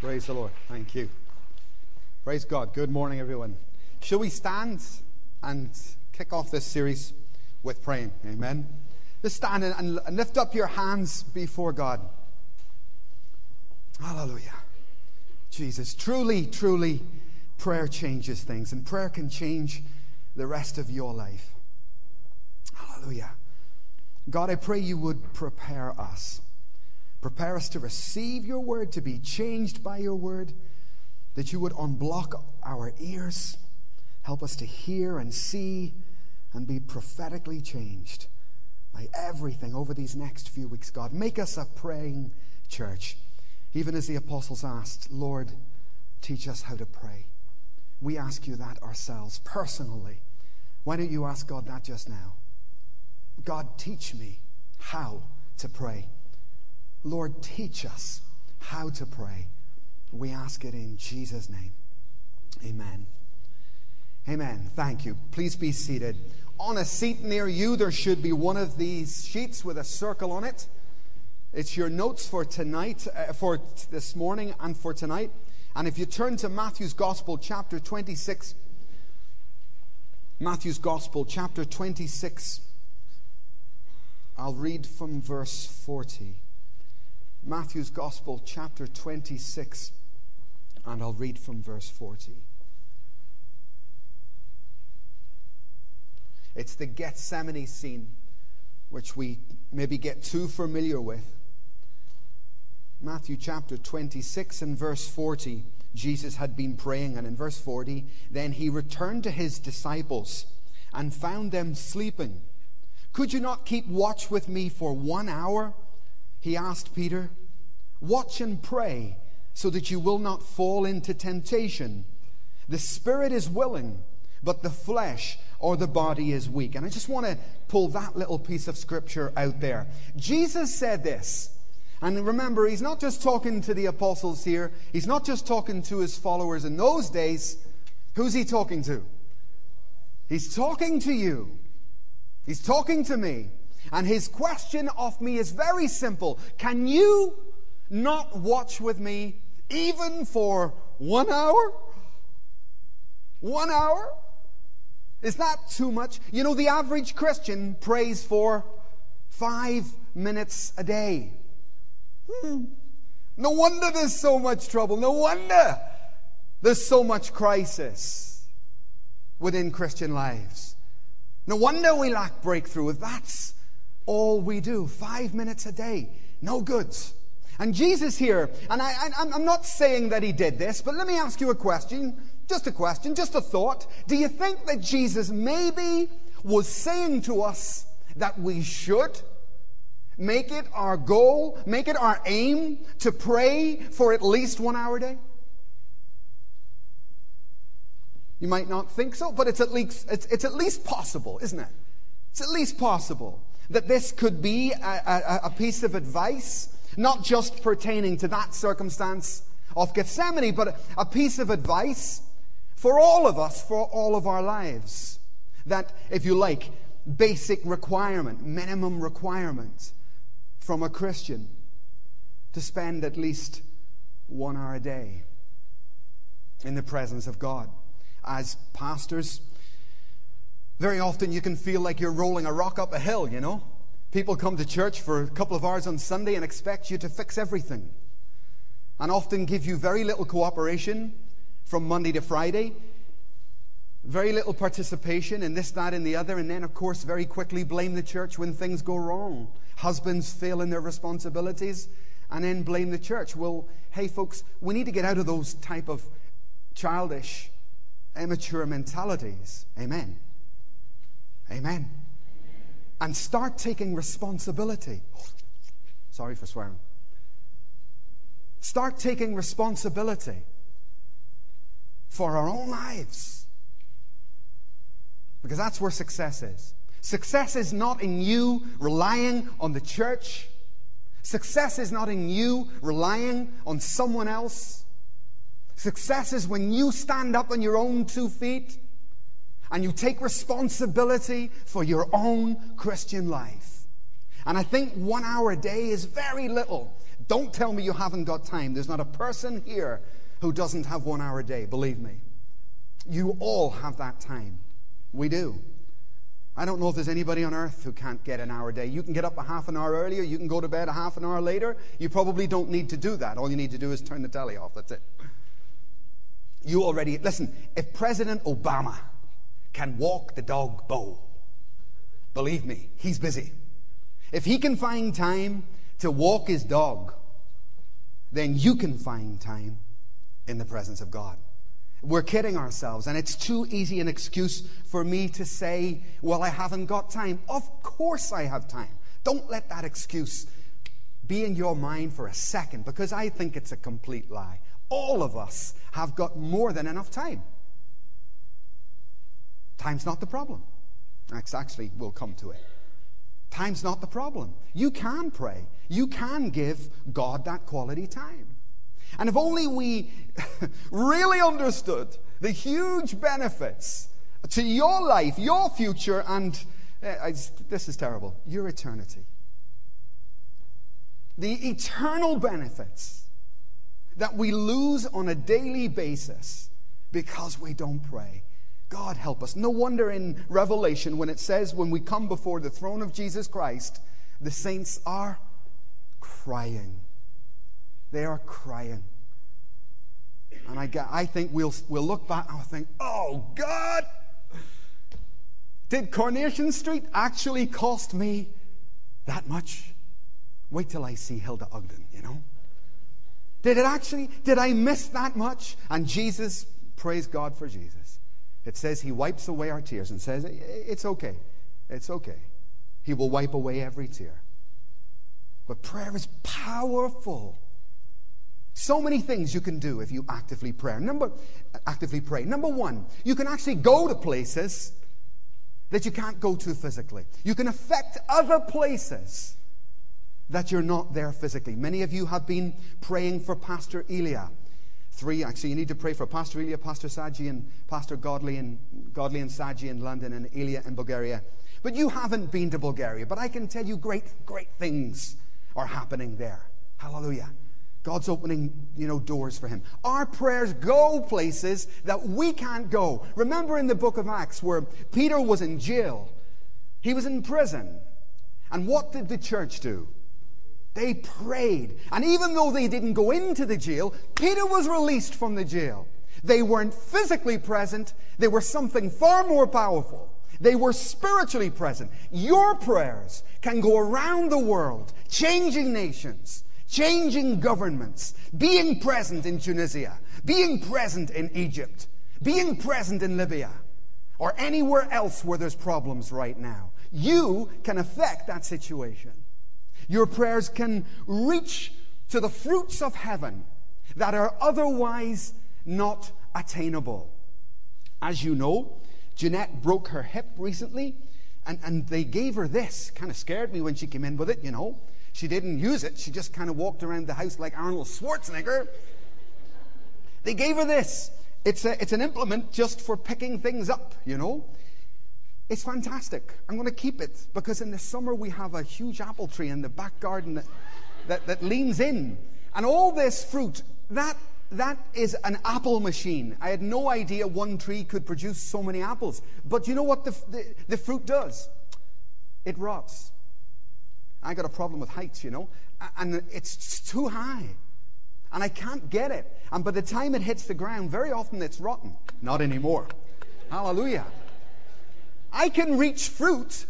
Praise the Lord. Thank you. Praise God. Good morning, everyone. Shall we stand and kick off this series with praying? Amen. Just stand and, lift up your hands before God. Hallelujah. Jesus. Truly, truly, prayer changes things, and prayer can change the rest of your life. Hallelujah. God, I pray you would prepare us. Prepare us to receive your word, to be changed by your word, that you would unblock our ears, help us to hear and see and be prophetically changed by everything over these next few weeks, God. Make us a praying church. Even as the apostles asked, Lord, teach us how to pray. We ask you that ourselves personally. Why don't you ask God that just now? God, teach me how to pray. Lord, teach us how to pray. We ask it in Jesus' name. Amen. Amen. Thank you. Please be seated. On a seat near you, there should be one of these sheets with a circle on it. It's your notes for tonight, uh, for t- this morning, and for tonight. And if you turn to Matthew's Gospel, chapter 26, Matthew's Gospel, chapter 26, I'll read from verse 40. Matthew's Gospel, chapter 26, and I'll read from verse 40. It's the Gethsemane scene, which we maybe get too familiar with. Matthew chapter 26 and verse 40, Jesus had been praying, and in verse 40, then he returned to his disciples and found them sleeping. Could you not keep watch with me for one hour? He asked Peter. Watch and pray so that you will not fall into temptation. The spirit is willing, but the flesh or the body is weak. And I just want to pull that little piece of scripture out there. Jesus said this. And remember, he's not just talking to the apostles here, he's not just talking to his followers in those days. Who's he talking to? He's talking to you. He's talking to me. And his question of me is very simple Can you not watch with me even for one hour? One hour? Is that too much? You know, the average Christian prays for five minutes a day. Hmm. No wonder there's so much trouble. No wonder there's so much crisis within Christian lives. No wonder we lack breakthrough. That's all we do, five minutes a day, no goods. And Jesus here, and I, am not saying that he did this, but let me ask you a question. Just a question, just a thought. Do you think that Jesus maybe was saying to us that we should make it our goal, make it our aim to pray for at least one hour a day? You might not think so, but it's at least, it's, it's at least possible, isn't it? It's at least possible that this could be a, a, a piece of advice, not just pertaining to that circumstance of Gethsemane, but a piece of advice for all of us, for all of our lives. That, if you like, basic requirement, minimum requirement from a Christian to spend at least one hour a day in the presence of God. As pastors, very often you can feel like you're rolling a rock up a hill, you know? People come to church for a couple of hours on Sunday and expect you to fix everything, and often give you very little cooperation from Monday to Friday. Very little participation in this, that, and the other, and then, of course, very quickly blame the church when things go wrong. Husbands fail in their responsibilities and then blame the church. Well, hey, folks, we need to get out of those type of childish, immature mentalities. Amen. Amen. And start taking responsibility. Sorry for swearing. Start taking responsibility for our own lives. Because that's where success is. Success is not in you relying on the church. Success is not in you relying on someone else. Success is when you stand up on your own two feet and you take responsibility for your own Christian life. And I think one hour a day is very little Don't tell me you haven't got time. There's not a person here who doesn't have one hour a day, believe me. You all have that time. We do. I don't know if there's anybody on earth who can't get an hour a day. You can get up a half an hour earlier, you can go to bed a half an hour later. You probably don't need to do that. All you need to do is turn the telly off. That's it. You already, listen, if President Obama can walk the dog Bo, believe me, he's busy. If he can find time to walk his dog, then you can find time in the presence of God. We're kidding ourselves, and it's too easy an excuse for me to say, Well, I haven't got time. Of course, I have time. Don't let that excuse be in your mind for a second because I think it's a complete lie. All of us have got more than enough time. Time's not the problem. Actually, we'll come to it. Time's not the problem. You can pray, you can give God that quality time. And if only we really understood the huge benefits to your life, your future, and uh, this is terrible, your eternity. The eternal benefits that we lose on a daily basis because we don't pray. God help us. No wonder in Revelation, when it says, when we come before the throne of Jesus Christ, the saints are crying. They are crying. And I, I think we'll, we'll look back and we'll think, oh, God, did Coronation Street actually cost me that much? Wait till I see Hilda Ogden, you know? Did it actually, did I miss that much? And Jesus, praise God for Jesus. It says he wipes away our tears and says, it's okay. It's okay. He will wipe away every tear. But prayer is powerful. So many things you can do if you actively pray. Number, actively pray. Number one, you can actually go to places that you can't go to physically. You can affect other places that you're not there physically. Many of you have been praying for Pastor Elia. Three, actually, you need to pray for Pastor Elia, Pastor Saji, and Pastor Godly and Godly and Saji in London, and Elia in Bulgaria. But you haven't been to Bulgaria. But I can tell you, great, great things are happening there. Hallelujah. God's opening, you know, doors for him. Our prayers go places that we can't go. Remember in the book of Acts where Peter was in jail. He was in prison. And what did the church do? They prayed. And even though they didn't go into the jail, Peter was released from the jail. They weren't physically present, they were something far more powerful. They were spiritually present. Your prayers can go around the world, changing nations, changing governments, being present in Tunisia, being present in Egypt, being present in Libya, or anywhere else where there's problems right now. You can affect that situation. Your prayers can reach to the fruits of heaven that are otherwise not attainable. As you know, Jeanette broke her hip recently, and, and they gave her this. Kind of scared me when she came in with it, you know. She didn't use it, she just kind of walked around the house like Arnold Schwarzenegger. They gave her this. It's, a, it's an implement just for picking things up, you know. It's fantastic. I'm going to keep it because in the summer we have a huge apple tree in the back garden that, that, that leans in. And all this fruit, that, that is an apple machine. I had no idea one tree could produce so many apples. But you know what the, the, the fruit does? It rots. I got a problem with heights, you know, and it's too high. And I can't get it. And by the time it hits the ground, very often it's rotten. Not anymore. Hallelujah. I can reach fruit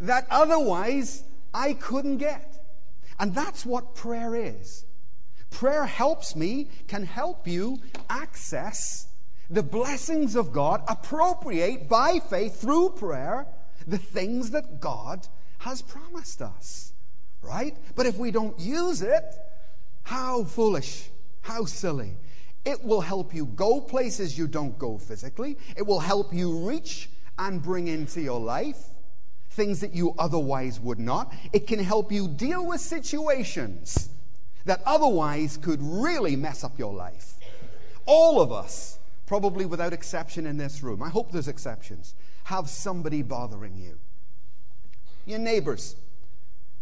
that otherwise I couldn't get. And that's what prayer is. Prayer helps me, can help you access the blessings of God, appropriate by faith through prayer the things that God has promised us. Right? But if we don't use it, how foolish, how silly. It will help you go places you don't go physically. It will help you reach and bring into your life things that you otherwise would not. It can help you deal with situations that otherwise could really mess up your life. All of us, probably without exception in this room, I hope there's exceptions, have somebody bothering you. Your neighbors,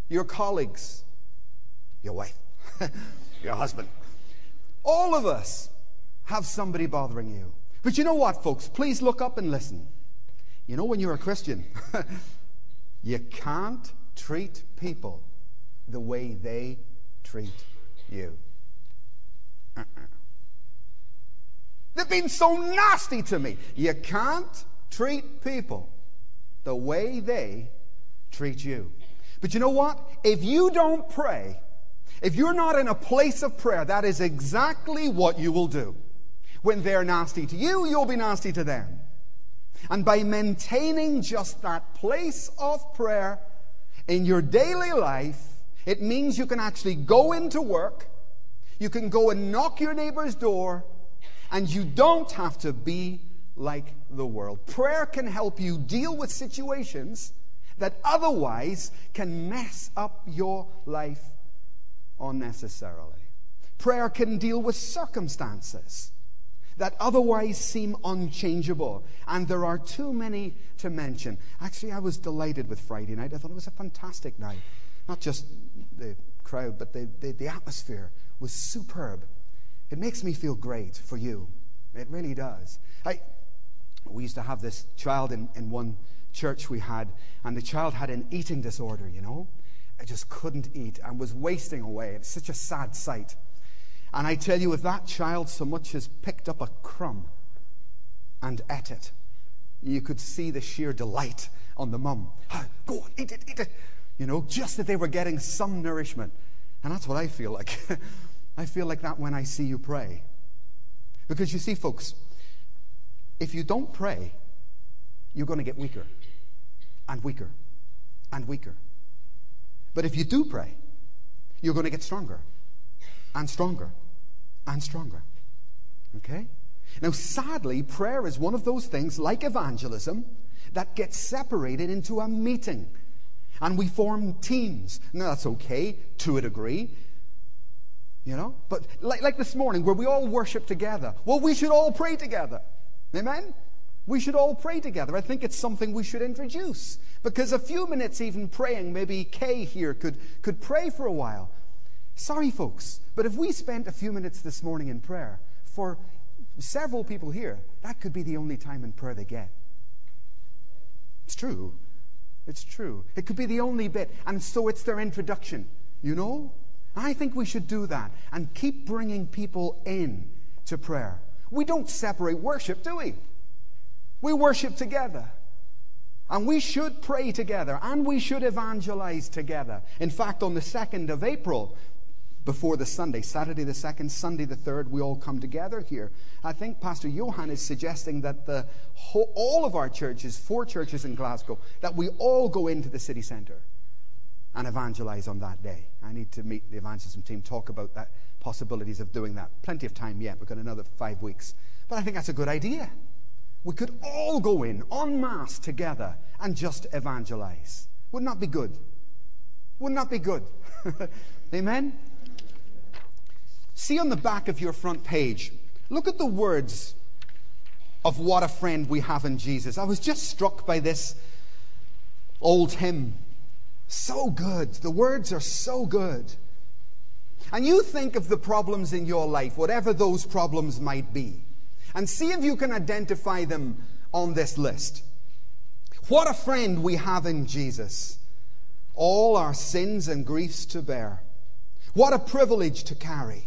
your colleagues, your wife. your husband. All of us have somebody bothering you. But you know what, folks? Please look up and listen. You know, when you're a Christian, you can't treat people the way they treat you. Uh-uh. They've been so nasty to me. You can't treat people the way they treat you. But you know what? If you don't pray, if you're not in a place of prayer, that is exactly what you will do. When they're nasty to you, you'll be nasty to them. And by maintaining just that place of prayer in your daily life, it means you can actually go into work, you can go and knock your neighbor's door, and you don't have to be like the world. Prayer can help you deal with situations that otherwise can mess up your life unnecessarily. Prayer can deal with circumstances that otherwise seem unchangeable. And there are too many to mention. Actually, I was delighted with Friday night. I thought it was a fantastic night. Not just the crowd, but the, the, the atmosphere was superb. It makes me feel great for you. It really does. I, we used to have this child in, in one church we had, and the child had an eating disorder, you know. I just couldn't eat and was wasting away. It's such a sad sight. And I tell you, if that child so much as picked up a crumb and ate it, you could see the sheer delight on the mum. Go on, eat it, eat it. You know, just that they were getting some nourishment. And that's what I feel like. I feel like that when I see you pray. Because you see, folks, if you don't pray, you're going to get weaker and weaker and weaker. But if you do pray, you're going to get stronger and stronger and stronger. Okay? Now, sadly, prayer is one of those things, like evangelism, that gets separated into a meeting. And we form teams. Now, that's okay to a degree. You know? But like, like this morning, where we all worship together, well, we should all pray together. Amen? We should all pray together. I think it's something we should introduce. Because a few minutes even praying, maybe Kay here could, could pray for a while. Sorry, folks, but if we spent a few minutes this morning in prayer, for several people here, that could be the only time in prayer they get. It's true. It's true. It could be the only bit. And so it's their introduction, you know? I think we should do that and keep bringing people in to prayer. We don't separate worship, do we? We worship together. And we should pray together and we should evangelize together. In fact, on the 2nd of April, before the Sunday, Saturday the 2nd, Sunday the 3rd, we all come together here. I think Pastor Johan is suggesting that the whole, all of our churches, four churches in Glasgow, that we all go into the city centre and evangelize on that day. I need to meet the evangelism team, talk about that possibilities of doing that. Plenty of time yet. We've got another five weeks. But I think that's a good idea. We could all go in en masse together and just evangelize. Wouldn't that be good? Wouldn't that be good? Amen? See on the back of your front page, look at the words of what a friend we have in Jesus. I was just struck by this old hymn. So good. The words are so good. And you think of the problems in your life, whatever those problems might be, and see if you can identify them on this list. What a friend we have in Jesus. All our sins and griefs to bear. What a privilege to carry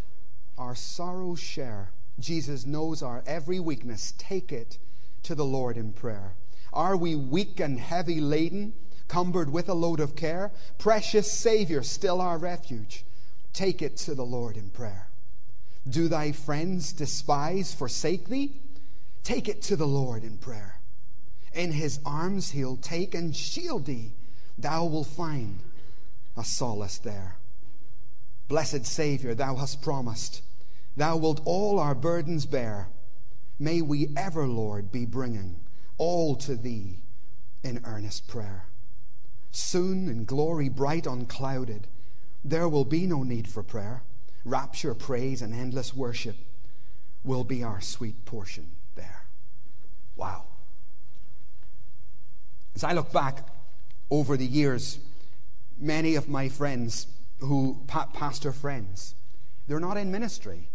our sorrows share? Jesus knows our every weakness. Take it to the Lord in prayer. Are we weak and heavy laden, cumbered with a load of care? Precious Savior, still our refuge. Take it to the Lord in prayer. Do thy friends despise, forsake thee? Take it to the Lord in prayer. In his arms he'll take and shield thee. Thou wilt find a solace there. Blessed Savior, thou hast promised, thou wilt all our burdens bear. May we ever, Lord, be bringing all to thee in earnest prayer. Soon, in glory bright unclouded, there will be no need for prayer. Rapture, praise, and endless worship will be our sweet portion there. Wow. As I look back over the years, many of my friends who, pastor friends, they're not in ministry.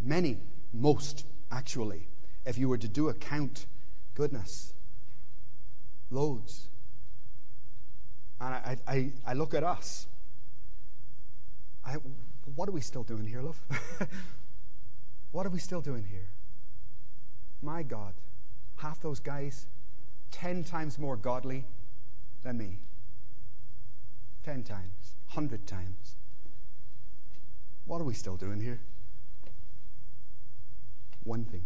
Many, most actually, if you were to do a count, goodness, loads. And I, I, I look at us. I, what are we still doing here, love? what are we still doing here? My God, half those guys, ten times more godly than me. Ten times, hundred times. What are we still doing here? One thing.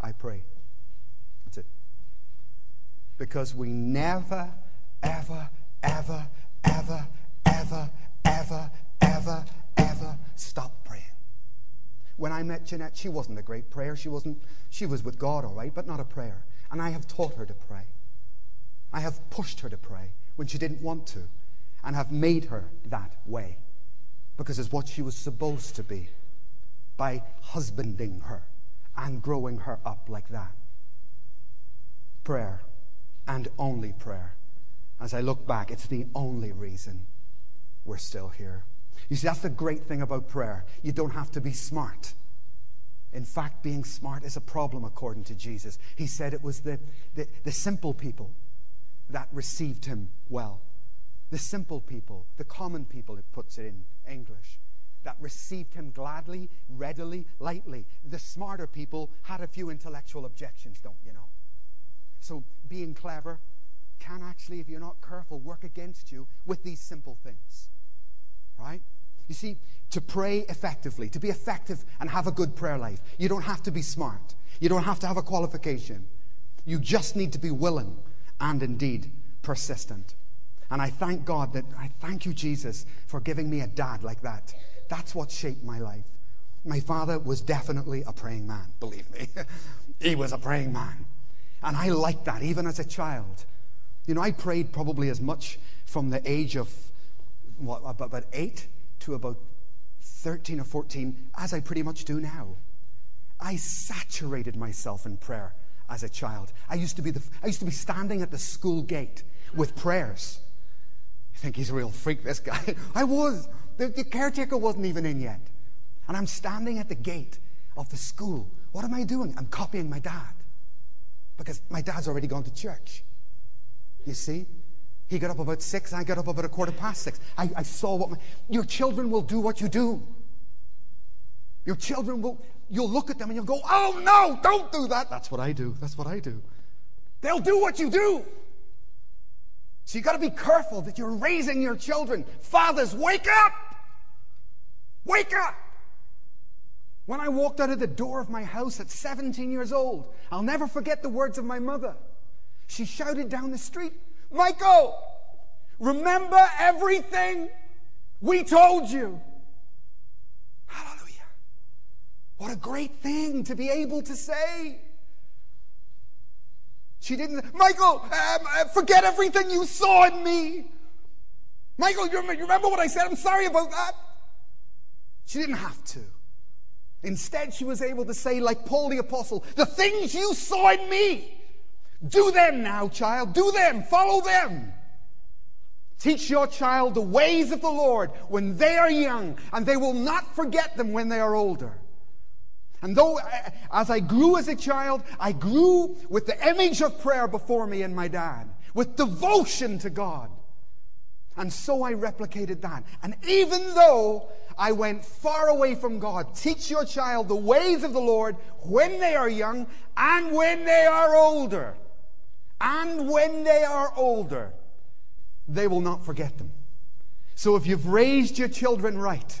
I pray. That's it. Because we never, ever, ever, ever, ever, ever, ever, ever stop praying. When I met Jeanette, she wasn't a great prayer. She wasn't, she was with God, all right, but not a prayer. And I have taught her to pray. I have pushed her to pray when she didn't want to, and have made her that way because it's what she was supposed to be by husbanding her and growing her up like that. Prayer and only prayer. As I look back, it's the only reason we're still here. You see, that's the great thing about prayer. You don't have to be smart. In fact, being smart is a problem according to Jesus. He said it was the, the, the, simple people that received him well. The simple people, the common people, it puts it in English, that received him gladly, readily, lightly. The smarter people had a few intellectual objections, don't you know? So being clever can actually, if you're not careful, work against you with these simple things. Right? You see, to pray effectively, to be effective and have a good prayer life, you don't have to be smart. You don't have to have a qualification. You just need to be willing and indeed persistent. And I thank God that I thank you, Jesus, for giving me a dad like that. That's what shaped my life. My father was definitely a praying man, believe me. he was a praying man. And I liked that even as a child. You know, I prayed probably as much from the age of what, about eight to about 13 or 14 as I pretty much do now. I saturated myself in prayer as a child. I used to be, the, I used to be standing at the school gate with prayers. Think he's a real freak, this guy. I was. The, the caretaker wasn't even in yet. And I'm standing at the gate of the school. What am I doing? I'm copying my dad. Because my dad's already gone to church. You see? He got up about six, I got up about a quarter past six. I, I saw what my. Your children will do what you do. Your children will. You'll look at them and you'll go, oh no, don't do that. That's what I do. That's what I do. They'll do what you do. So you've got to be careful that you're raising your children. Fathers, wake up! Wake up! When I walked out of the door of my house at 17 years old, I'll never forget the words of my mother. She shouted down the street, Michael, remember everything we told you. Hallelujah. What a great thing to be able to say. She didn't, Michael, um, uh, forget everything you saw in me. Michael, you remember what I said? I'm sorry about that. She didn't have to. Instead, she was able to say, like Paul the Apostle, the things you saw in me, do them now, child. Do them. Follow them. Teach your child the ways of the Lord when they are young, and they will not forget them when they are older. And though, as I grew as a child, I grew with the image of prayer before me and my dad, with devotion to God. And so I replicated that. And even though I went far away from God, teach your child the ways of the Lord when they are young and when they are older and when they are older, they will not forget them. So if you've raised your children right,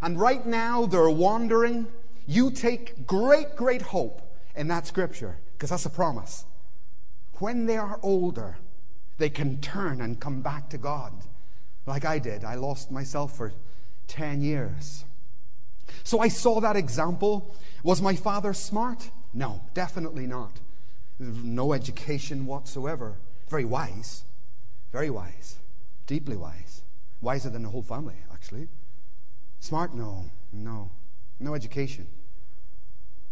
and right now they're wandering, you take great, great hope in that scripture, because that's a promise. When they are older, they can turn and come back to God. like I did. I lost myself for 10 years. So I saw that example. Was my father smart? No, definitely not. No education whatsoever. Very wise. Very wise. Deeply wise. Wiser than the whole family, actually. Smart? No, no. No education.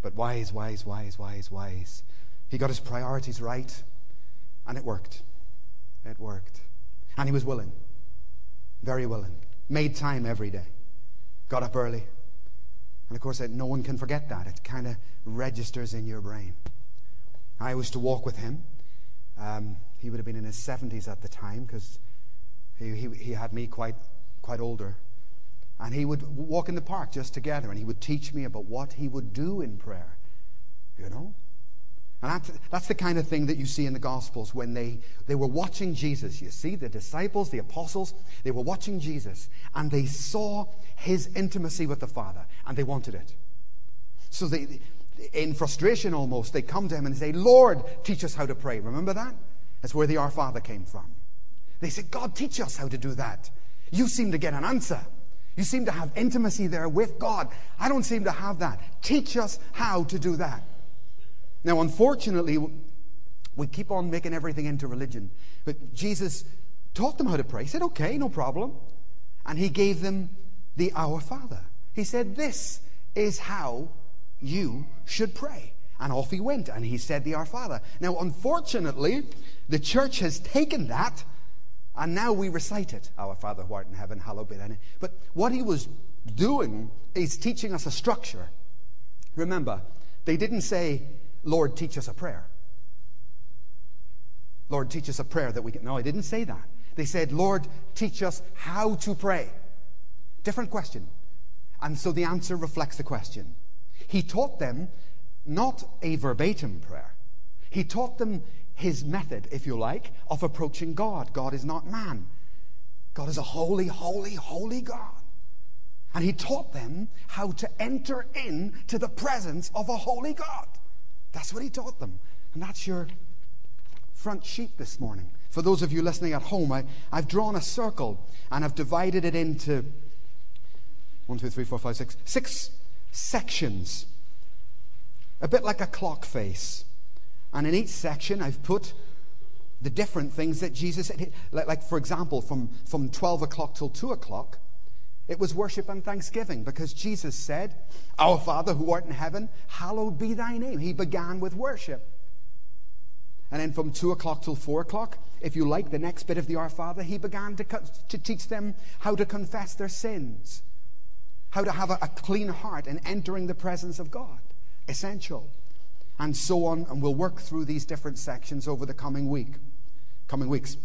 But wise, wise, wise, wise, wise. He got his priorities right, and it worked. It worked. And he was willing. Very willing. Made time every day. Got up early. And of course, no one can forget that. It kind of registers in your brain. I was to walk with him. Um, he would have been in his 70s at the time because he, he, he had me quite, quite older. And he would walk in the park just together and he would teach me about what he would do in prayer. You know? And that's, that's the kind of thing that you see in the Gospels when they, they were watching Jesus. You see, the disciples, the apostles, they were watching Jesus and they saw his intimacy with the Father and they wanted it. So they, in frustration almost, they come to him and say, Lord, teach us how to pray. Remember that? That's where the Our Father came from. They said, God, teach us how to do that. You seem to get an answer. You seem to have intimacy there with God. I don't seem to have that. Teach us how to do that. Now, unfortunately, we keep on making everything into religion. But Jesus taught them how to pray. He said, okay, no problem. And he gave them the Our Father. He said, this is how you should pray. And off he went, and he said the Our Father. Now, unfortunately, the church has taken that, and now we recite it Our Father who art in heaven, hallowed be thy name. But what he was doing is teaching us a structure. Remember, they didn't say, Lord, teach us a prayer. Lord, teach us a prayer that we can. No, I didn't say that. They said, Lord, teach us how to pray. Different question. And so the answer reflects the question. He taught them not a verbatim prayer, he taught them his method, if you like, of approaching God. God is not man, God is a holy, holy, holy God. And he taught them how to enter into the presence of a holy God. That's what he taught them. And that's your front sheet this morning. For those of you listening at home, I, I've drawn a circle and I've divided it into one, two, three, four, five, six, six sections. A bit like a clock face. And in each section, I've put the different things that Jesus said. Like, like, for example, from, from 12 o'clock till 2 o'clock, it was worship and thanksgiving because Jesus said, Our Father who art in heaven, hallowed be thy name. He began with worship. And then from 2 o'clock till 4 o'clock, if you like the next bit of the Our Father, he began to, to teach them how to confess their sins, how to have a, a clean heart and entering the presence of God. Essential. And so on. And we'll work through these different sections over the coming week, coming weeks.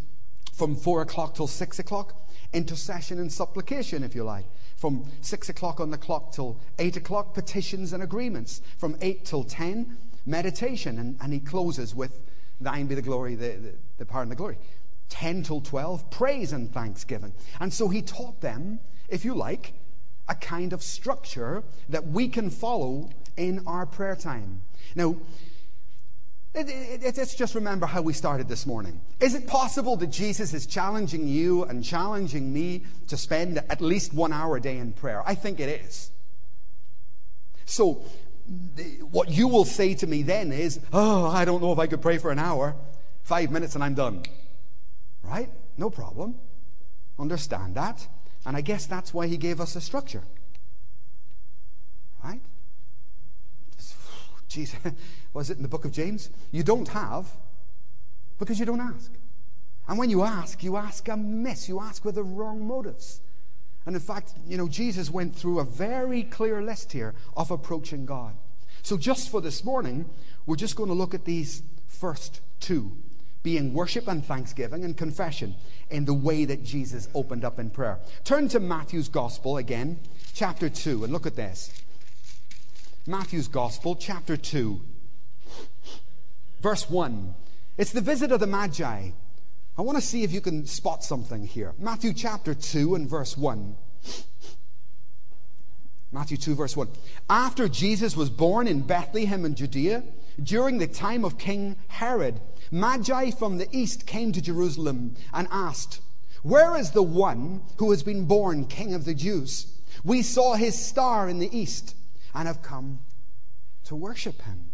From 4 o'clock till 6 o'clock, intercession and supplication, if you like. From six o'clock on the clock till eight o'clock, petitions and agreements. From eight till ten, meditation. And, and he closes with, Thine be the glory, the, the, the power and the glory. 10 till 12, praise and thanksgiving. And so he taught them, if you like, a kind of structure that we can follow in our prayer time. Now, Let's just remember how we started this morning. Is it possible that Jesus is challenging you and challenging me to spend at least one hour a day in prayer? I think it is. So, what you will say to me then is, Oh, I don't know if I could pray for an hour. Five minutes and I'm done. Right? No problem. Understand that. And I guess that's why he gave us a structure. Right? Jesus was it in the book of James? You don't have because you don't ask. And when you ask, you ask amiss. You ask with the wrong motives. And in fact, you know, Jesus went through a very clear list here of approaching God. So just for this morning, we're just going to look at these first two being worship and thanksgiving and confession in the way that Jesus opened up in prayer. Turn to Matthew's Gospel again, chapter 2, and look at this. Matthew's Gospel, chapter 2. Verse 1. It's the visit of the Magi. I want to see if you can spot something here. Matthew chapter 2 and verse 1. Matthew 2, verse 1. After Jesus was born in Bethlehem in Judea, during the time of King Herod, Magi from the east came to Jerusalem and asked, Where is the one who has been born King of the Jews? We saw his star in the east and have come to worship him.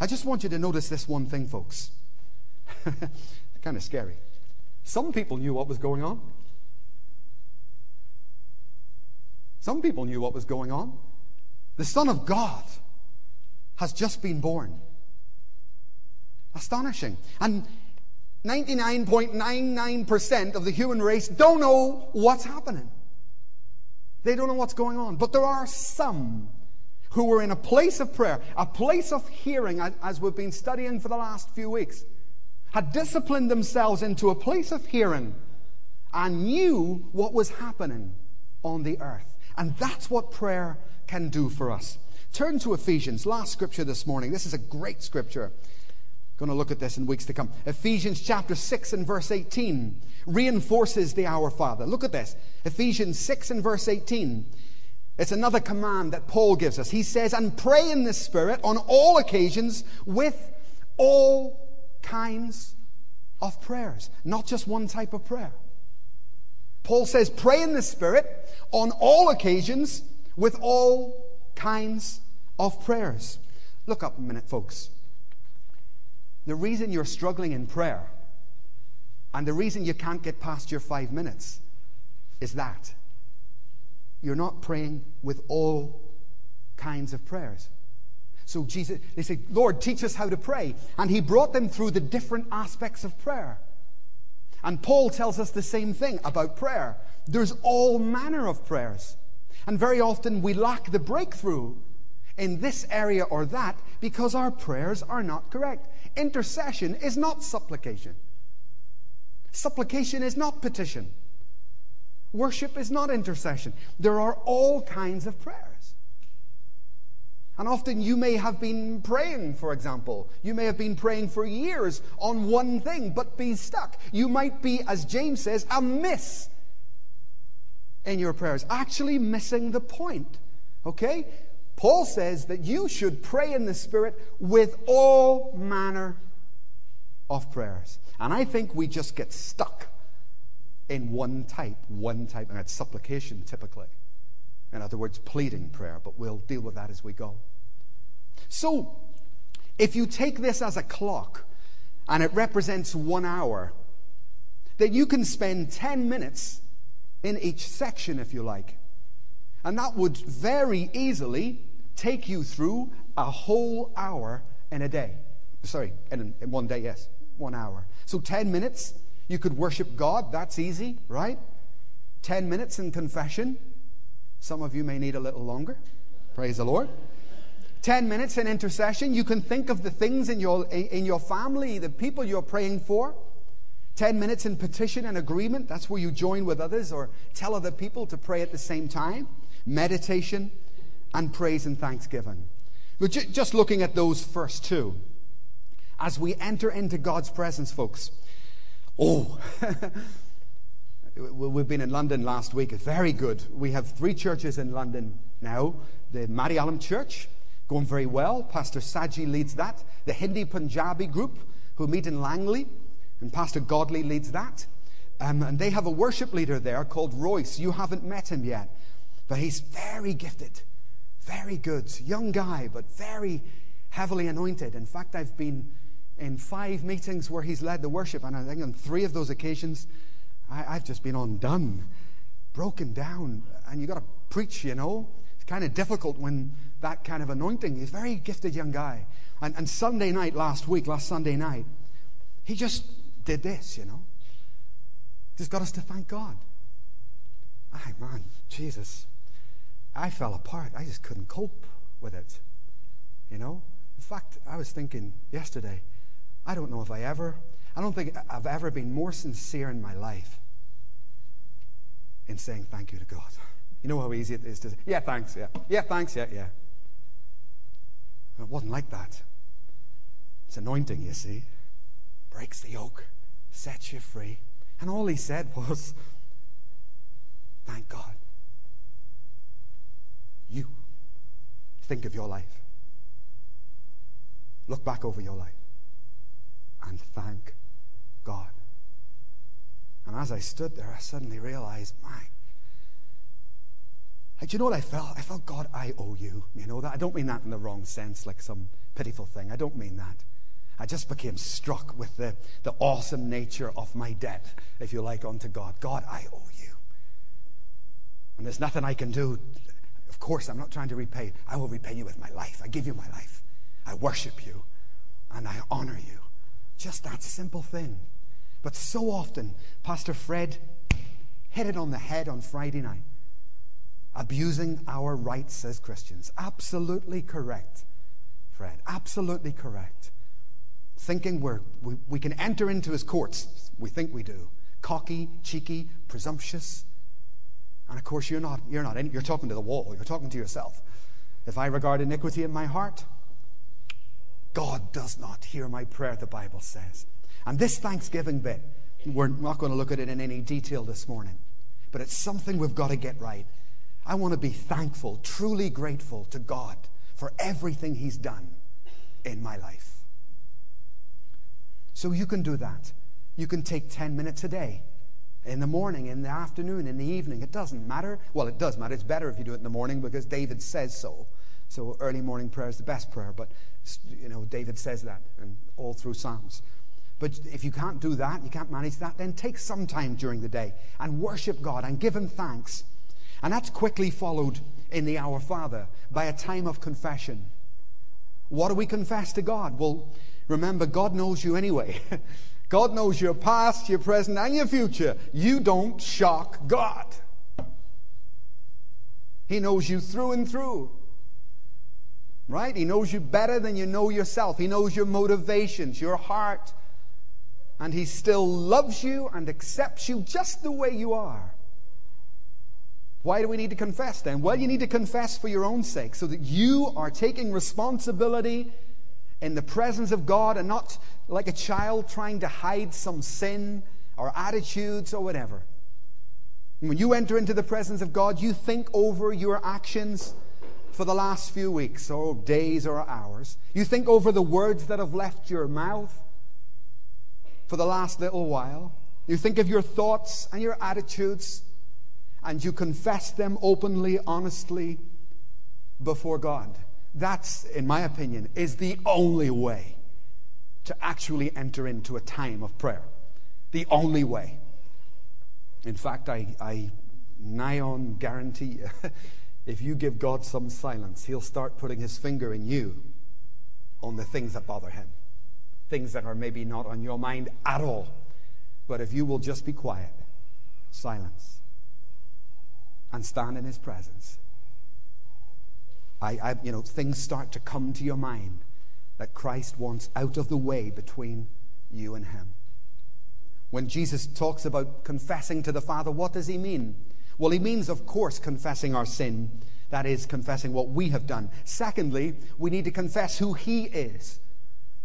I just want you to notice this one thing, folks. kind of scary. Some people knew what was going on. Some people knew what was going on. The Son of God has just been born. Astonishing. And 99.99% of the human race don't know what's happening. They don't know what's going on. But there are some who were in a place of prayer, a place of hearing, as we've been studying for the last few weeks, had disciplined themselves into a place of hearing and knew what was happening on the earth. And that's what prayer can do for us. Turn to Ephesians, last scripture this morning. This is a great scripture. Going to look at this in weeks to come. Ephesians chapter 6 and verse 18 reinforces the Our Father. Look at this. Ephesians 6 and verse 18. It's another command that Paul gives us. He says, And pray in the Spirit on all occasions with all kinds of prayers, not just one type of prayer. Paul says, Pray in the Spirit on all occasions with all kinds of prayers. Look up a minute, folks. The reason you're struggling in prayer and the reason you can't get past your five minutes is that you're not praying with all kinds of prayers. So Jesus, they say, Lord, teach us how to pray. And he brought them through the different aspects of prayer. And Paul tells us the same thing about prayer. There's all manner of prayers. And very often we lack the breakthrough in this area or that because our prayers are not correct. Intercession is not supplication. Supplication is not petition. Worship is not intercession. There are all kinds of prayers. And often you may have been praying, for example. You may have been praying for years on one thing, but be stuck. You might be, as James says, amiss in your prayers, actually missing the point. Okay? Paul says that you should pray in the Spirit with all manner of prayers. And I think we just get stuck in one type, one type, and that's supplication typically. In other words, pleading prayer, but we'll deal with that as we go. So, if you take this as a clock and it represents one hour, then you can spend 10 minutes in each section if you like. And that would very easily take you through a whole hour in a day. Sorry, in, in one day, yes, one hour. So 10 minutes, you could worship God. That's easy, right? 10 minutes in confession. Some of you may need a little longer. Praise the Lord. 10 minutes in intercession. You can think of the things in your, in your family, the people you're praying for. 10 minutes in petition and agreement. That's where you join with others or tell other people to pray at the same time. Meditation and praise and thanksgiving. But just looking at those first two, as we enter into God's presence, folks, oh, we've been in London last week. Very good. We have three churches in London now the Malayalam Church, going very well. Pastor Saji leads that. The Hindi Punjabi group, who meet in Langley, and Pastor Godley leads that. Um, and they have a worship leader there called Royce. You haven't met him yet, but he's very gifted. Very good. Young guy, but very heavily anointed. In fact, I've been in five meetings where he's led the worship, and I think on three of those occasions, I, have just been undone, broken down. And you've got to preach, you know. It's kind of difficult when that kind of anointing. He's a very gifted young guy. And, and Sunday night last week, last Sunday night, he just did this, you know. Just got us to thank God. Ay, man, Jesus. I fell apart. I just couldn't cope with it. You know? In fact, I was thinking yesterday, I don't know if I ever, I don't think I've ever been more sincere in my life in saying thank you to God. You know how easy it is to say, yeah, thanks, yeah. Yeah, thanks, yeah, yeah. It wasn't like that. It's anointing, you see. Breaks the yoke, sets you free. And all he said was, thank God. You. Think of your life. Look back over your life and thank God. And as I stood there, I suddenly realized, my, do you know what I felt? I felt, God, I owe you. You know that? I don't mean that in the wrong sense, like some pitiful thing. I don't mean that. I just became struck with the, the awesome nature of my debt, if you like, unto God. God, I owe you. And there's nothing I can do. Of course, I'm not trying to repay. I will repay you with my life. I give you my life. I worship you and I honor you. Just that simple thing. But so often, Pastor Fred hit it on the head on Friday night. Abusing our rights as Christians. Absolutely correct, Fred. Absolutely correct. Thinking we're, we, we can enter into his courts. We think we do. Cocky, cheeky, presumptuous. And of course, you're not, you're not, you're talking to the wall. You're talking to yourself. If I regard iniquity in my heart, God does not hear my prayer, the Bible says. And this Thanksgiving bit, we're not going to look at it in any detail this morning, but it's something we've got to get right. I want to be thankful, truly grateful to God for everything He's done in my life. So you can do that. You can take 10 minutes a day, in the morning, in the afternoon, in the evening. It doesn't matter. Well, it does matter. It's better if you do it in the morning because David says so. So early morning prayer is the best prayer, but you know David says that and all through Psalms. But if you can't do that, you can't manage that, then take some time during the day and worship God and give him thanks. And that's quickly followed in the Our Father by a time of confession. What do we confess to God? Well, remember, God knows you anyway. God knows your past, your present, and your future. You don't shock God. He knows you through and through. Right? He knows you better than you know yourself. He knows your motivations, your heart. And He still loves you and accepts you just the way you are. Why do we need to confess then? Well, you need to confess for your own sake so that you are taking responsibility in the presence of God and not like a child trying to hide some sin or attitudes or whatever. When you enter into the presence of God, you think over your actions for the last few weeks or days or hours. You think over the words that have left your mouth for the last little while. You think of your thoughts and your attitudes and you confess them openly, honestly before God. That's, in my opinion, is the only way to actually enter into a time of prayer. The only way. In fact, I, I nigh on guarantee if you give God some silence, He'll start putting His finger in you on the things that bother Him, things that are maybe not on your mind at all. But if you will just be quiet, silence, and stand in His presence, I, I, you know, things start to come to your mind that Christ wants out of the way between you and Him. When Jesus talks about confessing to the Father, what does He mean? Well, he means, of course, confessing our sin. That is, confessing what we have done. Secondly, we need to confess who he is.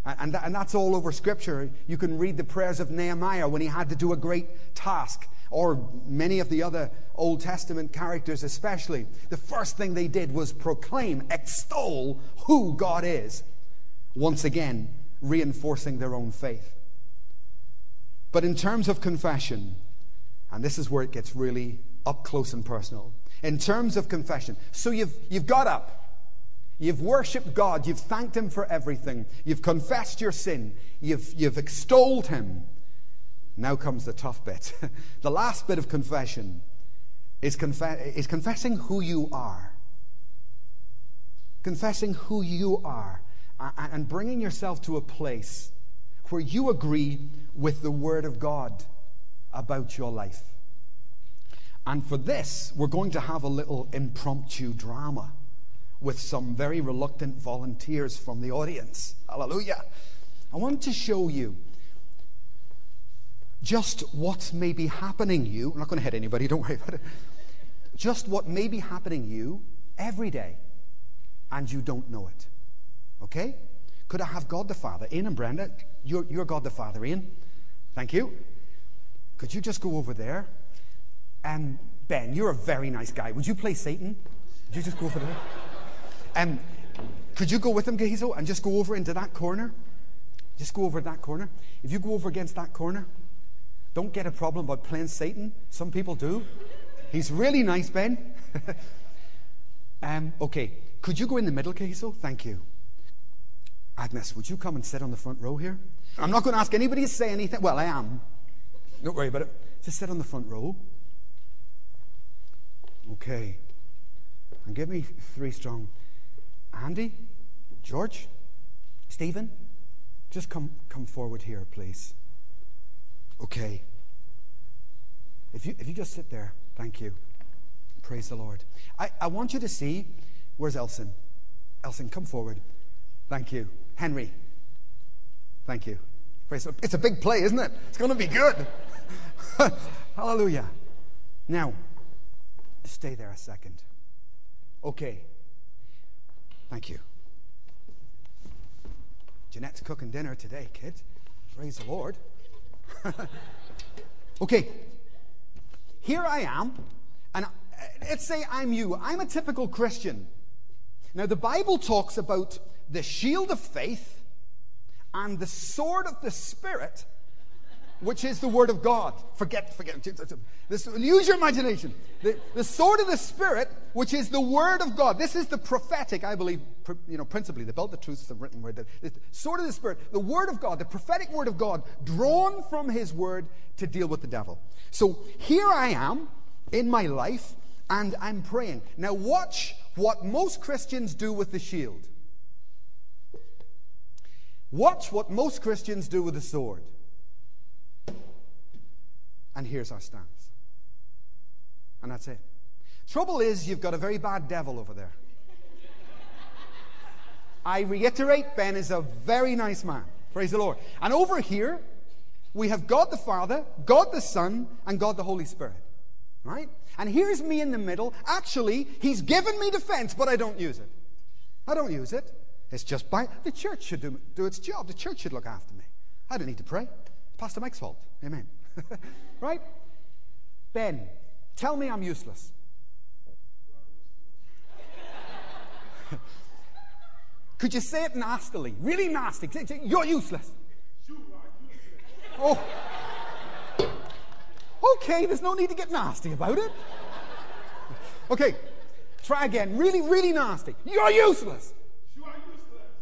And, that's all over Scripture. You can read the prayers of Nehemiah when he had to do a great task, or many of the other Old Testament characters, especially. The first thing they did was proclaim, extol who God is. Once again, reinforcing their own faith. But in terms of confession, and this is where it gets really up close and personal. In terms of confession, so you've, you've got up. You've worshiped God. You've thanked Him for everything. You've confessed your sin. You've, you've extolled Him. Now comes the tough bit. the last bit of confession is, confe- is confessing who you are. Confessing who you are and bringing yourself to a place where you agree with the Word of God about your life. And for this, we're going to have a little impromptu drama with some very reluctant volunteers from the audience. Hallelujah. I want to show you just what may be happening you. I'm not going to hit anybody, don't worry about it. Just what may be happening you every day, and you don't know it. Okay? Could I have God the Father? Ian and Brenda, you're, you're God the Father, Ian. Thank you. Could you just go over there um, ben, you're a very nice guy. Would you play Satan? Would you just go for that? Um, could you go with him, Gehazi, and just go over into that corner? Just go over that corner. If you go over against that corner, Don't get a problem about playing Satan. Some people do. He's really nice, Ben. um, okay, could you go in the middle, Kehiso? Thank you. Agnes, would you come and sit on the front row here? I'm not going to ask anybody to say anything. Well, I am. Don't worry about it. Just sit on the front row. Okay. And give me three strong. Andy, George, Stephen, just come, come forward here, please. Okay. If you, if you just sit there, thank you. Praise the Lord. I, I want you to see, where's Elson? Elson, come forward. Thank you. Henry, thank you. Praise the. It's a big play, isn't it? It's going to be good. Hallelujah. Now, stay there a second. Okay. Thank you. Jeanette's cooking dinner today, kid. Praise the Lord. okay. Here I am, and let's say I'm you. I'm a typical Christian. Now, the Bible talks about the shield of faith and the sword of the Spirit which is the Word of God. Forget, forget. This, use your imagination. The, the sword of the Spirit, which is the Word of God. This is the prophetic, I believe, you know, principally, the belt of truth is the written word. The, the sword of the Spirit, the Word of God, the prophetic Word of God, drawn from His Word to deal with the devil. So here I am in my life, and I'm praying. Now, watch what most Christians do with the shield. Watch what most Christians do with the sword. And here's our stance. And that's it. Trouble is, you've got a very bad devil over there. I reiterate, Ben is a very nice man. Praise the Lord. And over here, we have God the Father, God the Son, and God the Holy Spirit. Right? And here's me in the middle. Actually, He's given me defense, but I don't use it. I don't use it. It's just by the church should do, do its job. The church should look after me. I don't need to pray. It's Pastor Mike's fault. Amen. right? Ben, tell me I'm useless. Could you say it nastily? Really nasty. You're useless. Oh. Okay, there's no need to get nasty about it. Okay, try again. Really, really nasty. You're useless.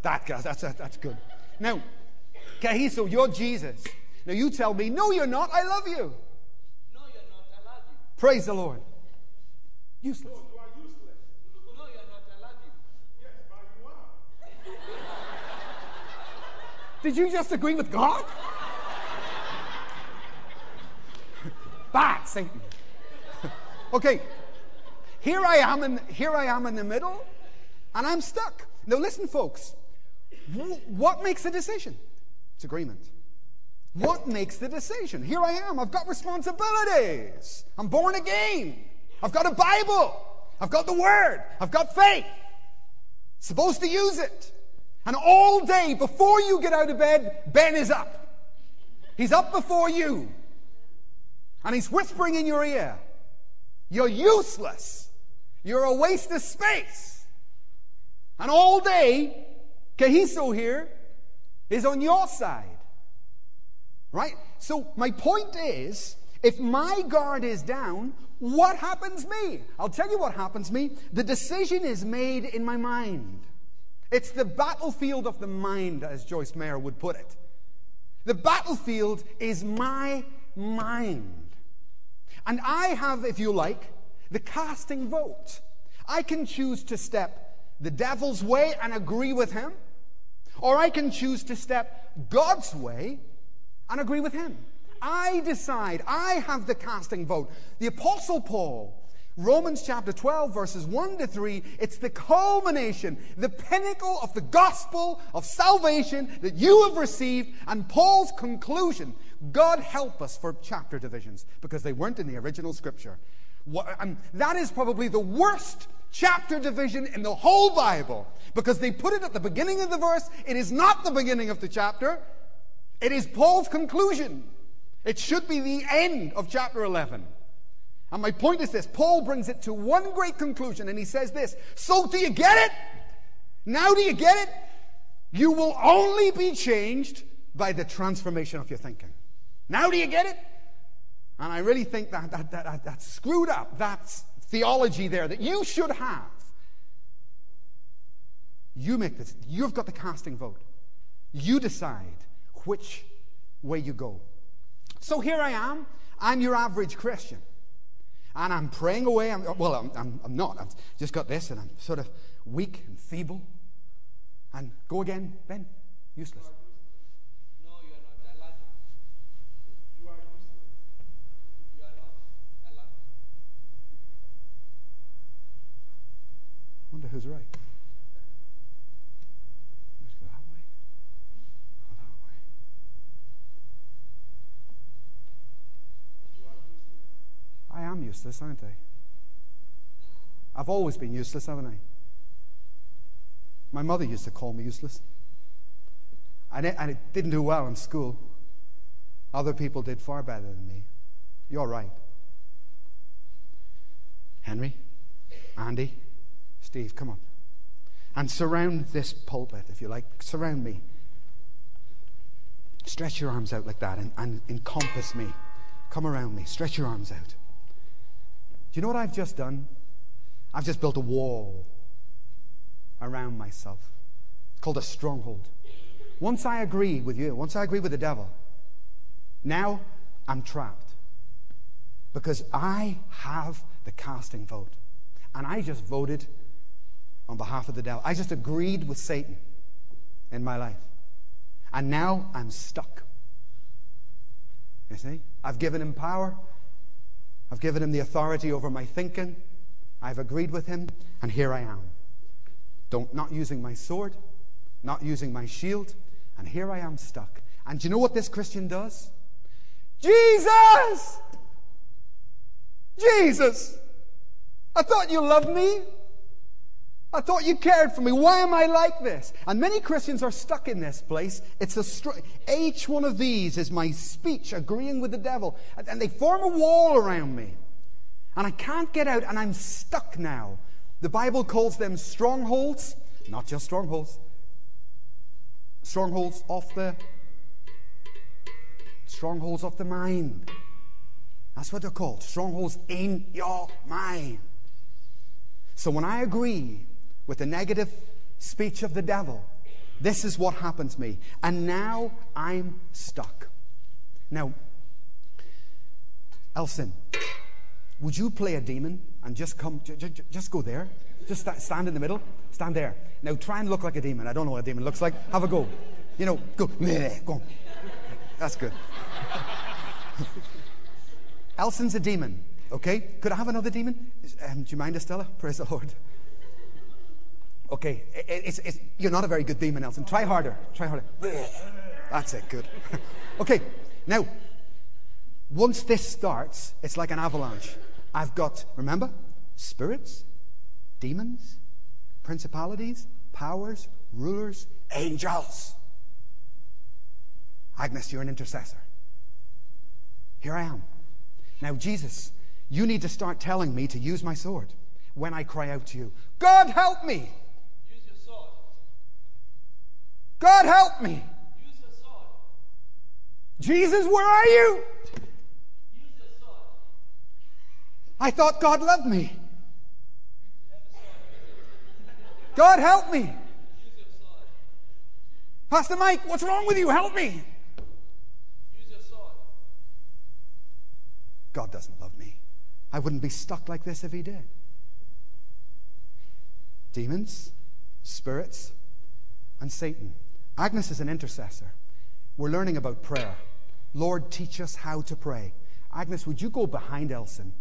That, guy, that's, that's good. Now, Kehiso, you're Jesus. Now you tell me, no, you're not. I love you. No, you're not. I love you. Praise the Lord. Useless. No, you are useless. No, you're not. I love you. Yes, but you are. Did you just agree with God? Bad Satan. okay. Here I am in here I am in the middle, and I'm stuck. Now listen, folks. What makes a decision? It's agreement. What makes the decision? Here I am. I've got responsibilities. I'm born again. I've got a Bible. I've got the Word. I've got faith. Supposed to use it. And all day before you get out of bed, Ben is up. He's up before you. And he's whispering in your ear, You're useless. You're a waste of space. And all day, Kehiso here is on your side. Right? So, my point is if my guard is down, what happens me? I'll tell you what happens me. The decision is made in my mind. It's the battlefield of the mind, as Joyce Meyer would put it. The battlefield is my mind. And I have, if you like, the casting vote. I can choose to step the devil's way and agree with him, or I can choose to step God's way and agree with him. I decide. I have the casting vote. The Apostle Paul, Romans chapter 12, verses 1 to 3, it's the culmination, the pinnacle of the gospel of salvation that you have received, and Paul's conclusion. God help us for chapter divisions because they weren't in the original scripture. And that is probably the worst chapter division in the whole Bible because they put it at the beginning of the verse. It is not the beginning of the chapter. It is Paul's conclusion. It should be the end of chapter 11. And my point is this Paul brings it to one great conclusion, and he says this So, do you get it? Now, do you get it? You will only be changed by the transformation of your thinking. Now, do you get it? And I really think that, that, that, that that's screwed up. That's theology there that you should have. You make this. You've got the casting vote. You decide which way you go. So here I am. I'm your average Christian. And I'm praying away. I'm, well, I'm, I'm, I'm not. I've just got this, and I'm sort of weak and feeble. And go again, Ben. Useless. No, you are not. I love you. You are useless. You are not. I love you. wonder who's right. Let's go that way. Or that way. I am useless, aren't I? I've always been useless, haven't I? My mother used to call me useless. And it, and it didn't do well in school. Other people did far better than me. You're right. Henry, Andy, Steve, come up. And surround this pulpit, if you like. Surround me. Stretch your arms out like that and, and encompass me. Come around me. Stretch your arms out. You know what I've just done? I've just built a wall around myself. It's called a stronghold. Once I agree with you, once I agree with the devil, now I'm trapped. Because I have the casting vote. And I just voted on behalf of the devil. I just agreed with Satan in my life. And now I'm stuck. You see? I've given him power. I've given him the authority over my thinking. I've agreed with him, and here I am. Don't, not using my sword, not using my shield, and here I am stuck. And do you know what this Christian does? Jesus! Jesus! I thought you loved me. I thought you cared for me. Why am I like this? And many Christians are stuck in this place. It's a str- each one of these is my speech agreeing with the devil, and, they form a wall around me, and I can't get out, and I'm stuck now. The Bible calls them strongholds, not just strongholds. Strongholds off the strongholds of the mind. That's what they're called. Strongholds in your mind. So when I agree with the negative speech of the devil, this is what happened to me. And now I'm stuck. Now, Elson, would you play a demon and just come, j- j- just go there? Just sta- stand in the middle. Stand there. Now try and look like a demon. I don't know what a demon looks like. Have a go. You know, go. Go. That's good. Elson's a demon. Okay? Could I have another demon? Um, do you mind, Estella? Praise the Lord. Okay, it- it's, it's, you're not a very good demon, Elson. Try harder. Try harder. That's it, good. okay, now, once this starts, it's like an avalanche. I've got, remember, spirits, demons, principalities, powers, rulers, angels. Agnes, you're an intercessor. Here I am. Now, Jesus, you need to start telling me to use my sword when I cry out to you. God, help me! God, help me! Jesus, where are you? I thought God loved me. God, help me! Pastor Mike, what's wrong with you? Help me! God doesn't love me. I wouldn't be stuck like this if He did. Demons, spirits, and Satan. Agnes is an intercessor. We're learning about prayer. Lord, teach us how to pray. Agnes, would you go behind Elson?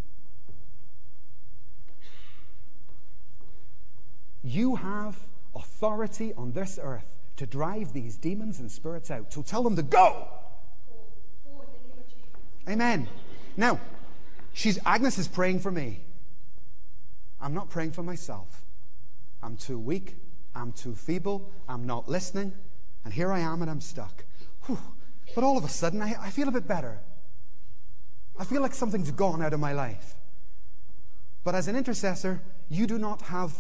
You have authority on this earth to drive these demons and spirits out. So tell them to go. Amen. Now, she's Agnes is praying for me. I'm not praying for myself. I'm too weak. I'm too feeble. I'm not listening. And here I am and I'm stuck. Whew. But all of a sudden, I, I feel a bit better. I feel like something's gone out of my life. But as an intercessor, you do not have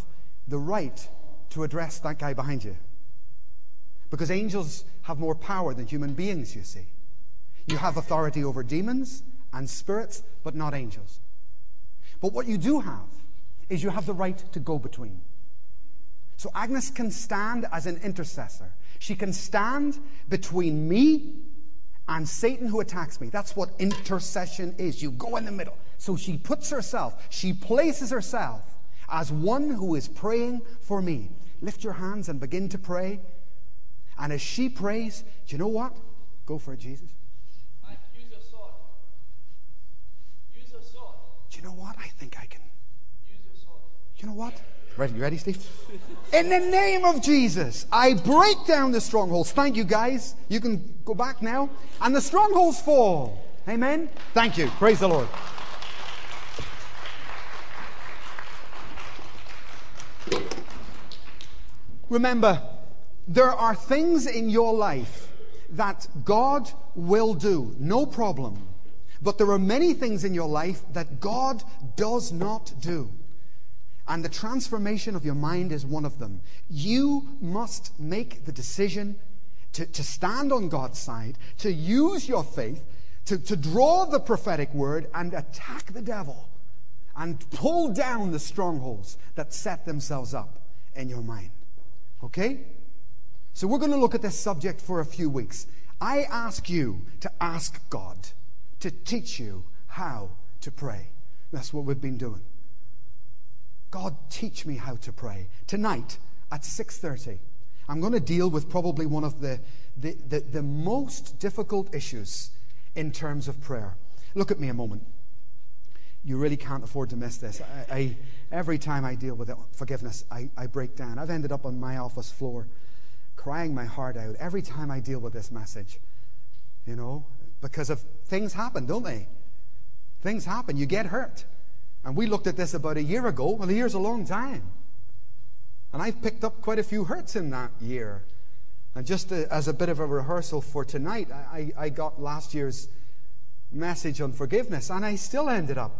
the right to address that guy behind you. Because angels have more power than human beings, you see. You have authority over demons and spirits, but not angels. But what you do have is you have the right to go between. So Agnes can stand as an intercessor. She can stand between me and Satan who attacks me. That's what intercession is. You go in the middle. So she puts herself, she places herself as one who is praying for me. Lift your hands and begin to pray. And as she prays, do you know what? Go for it, Jesus. Mike, use your sword. Use your sword. Do you know what? I think I can. Use your sword. You know what? Ready? You ready, Steve? In the name of Jesus, I break down the strongholds. Thank you, guys. You can go back now. And the strongholds fall. Amen. Thank you. Praise the Lord. Remember, there are things in your life that God will do, no problem. But there are many things in your life that God does not do. And the transformation of your mind is one of them. You must make the decision to, to stand on God's side, to use your faith, to, to draw the prophetic word and attack the devil and pull down the strongholds that set themselves up in your mind. Okay? So we're going to look at this subject for a few weeks. I ask you to ask God to teach you how to pray. That's what we've been doing. God, teach me how to pray. Tonight at 6:30, I'm going to deal with probably one of the, the, the, the most difficult issues in terms of prayer. Look at me a moment. You really can't afford to miss this. I, I, every time I deal with it, forgiveness, I, I break down. I've ended up on my office floor crying my heart out every time I deal with this message. You know, because of things happen, don't they? Things happen. You get hurt. And we looked at this about a year ago. Well, a year's a long time. And I've picked up quite a few hurts in that year. And just uh, as a bit of a rehearsal for tonight, I, I got last year's message on forgiveness, and I still ended up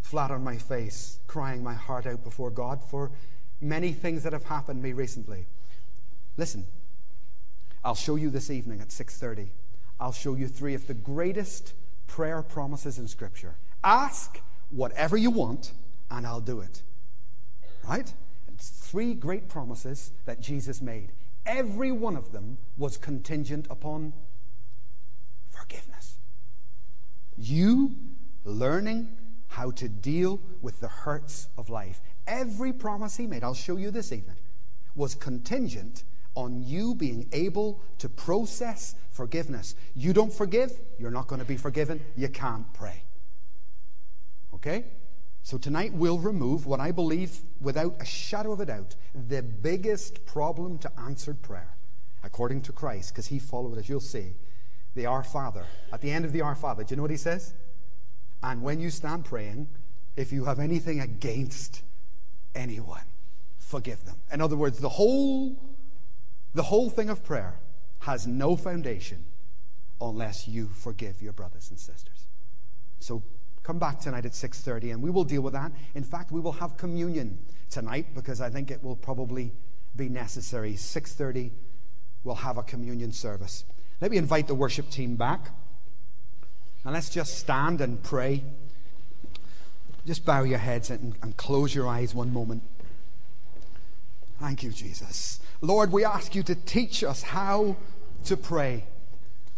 flat on my face, crying my heart out before God for many things that have happened to me recently. Listen, I'll show you this evening at 6:30. I'll show you three of the greatest prayer promises in Scripture. Ask whatever you want, and I'll do it. Right? It's three great promises that Jesus made. Every one of them was contingent upon forgiveness. You learning how to deal with the hurts of life. Every promise he made, I'll show you this evening, was contingent on you being able to process forgiveness. You don't forgive, you're not going to be forgiven, you can't pray. Okay? So tonight we'll remove what I believe, without a shadow of a doubt, the biggest problem to answered prayer, according to Christ, because he followed, as you'll see, the Our Father. At the end of the Our Father, do you know what he says? And when you stand praying, if you have anything against anyone, forgive them. In other words, the whole, the whole thing of prayer has no foundation unless you forgive your brothers and sisters. So Come back tonight at 6:30 and we will deal with that. In fact, we will have communion tonight because I think it will probably be necessary. 6:30 we'll have a communion service. Let me invite the worship team back. And let's just stand and pray. Just bow your heads and, and close your eyes one moment. Thank you, Jesus. Lord, we ask you to teach us how to pray.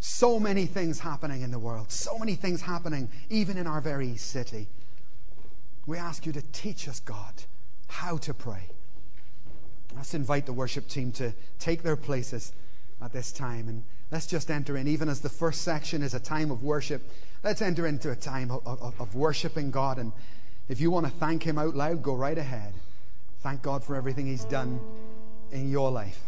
So many things happening in the world, so many things happening even in our very city. We ask you to teach us, God, how to pray. Let's invite the worship team to take their places at this time and let's just enter in. Even as the first section is a time of worship, let's enter into a time of, of, of worshiping God. And if you want to thank Him out loud, go right ahead. Thank God for everything He's done in your life.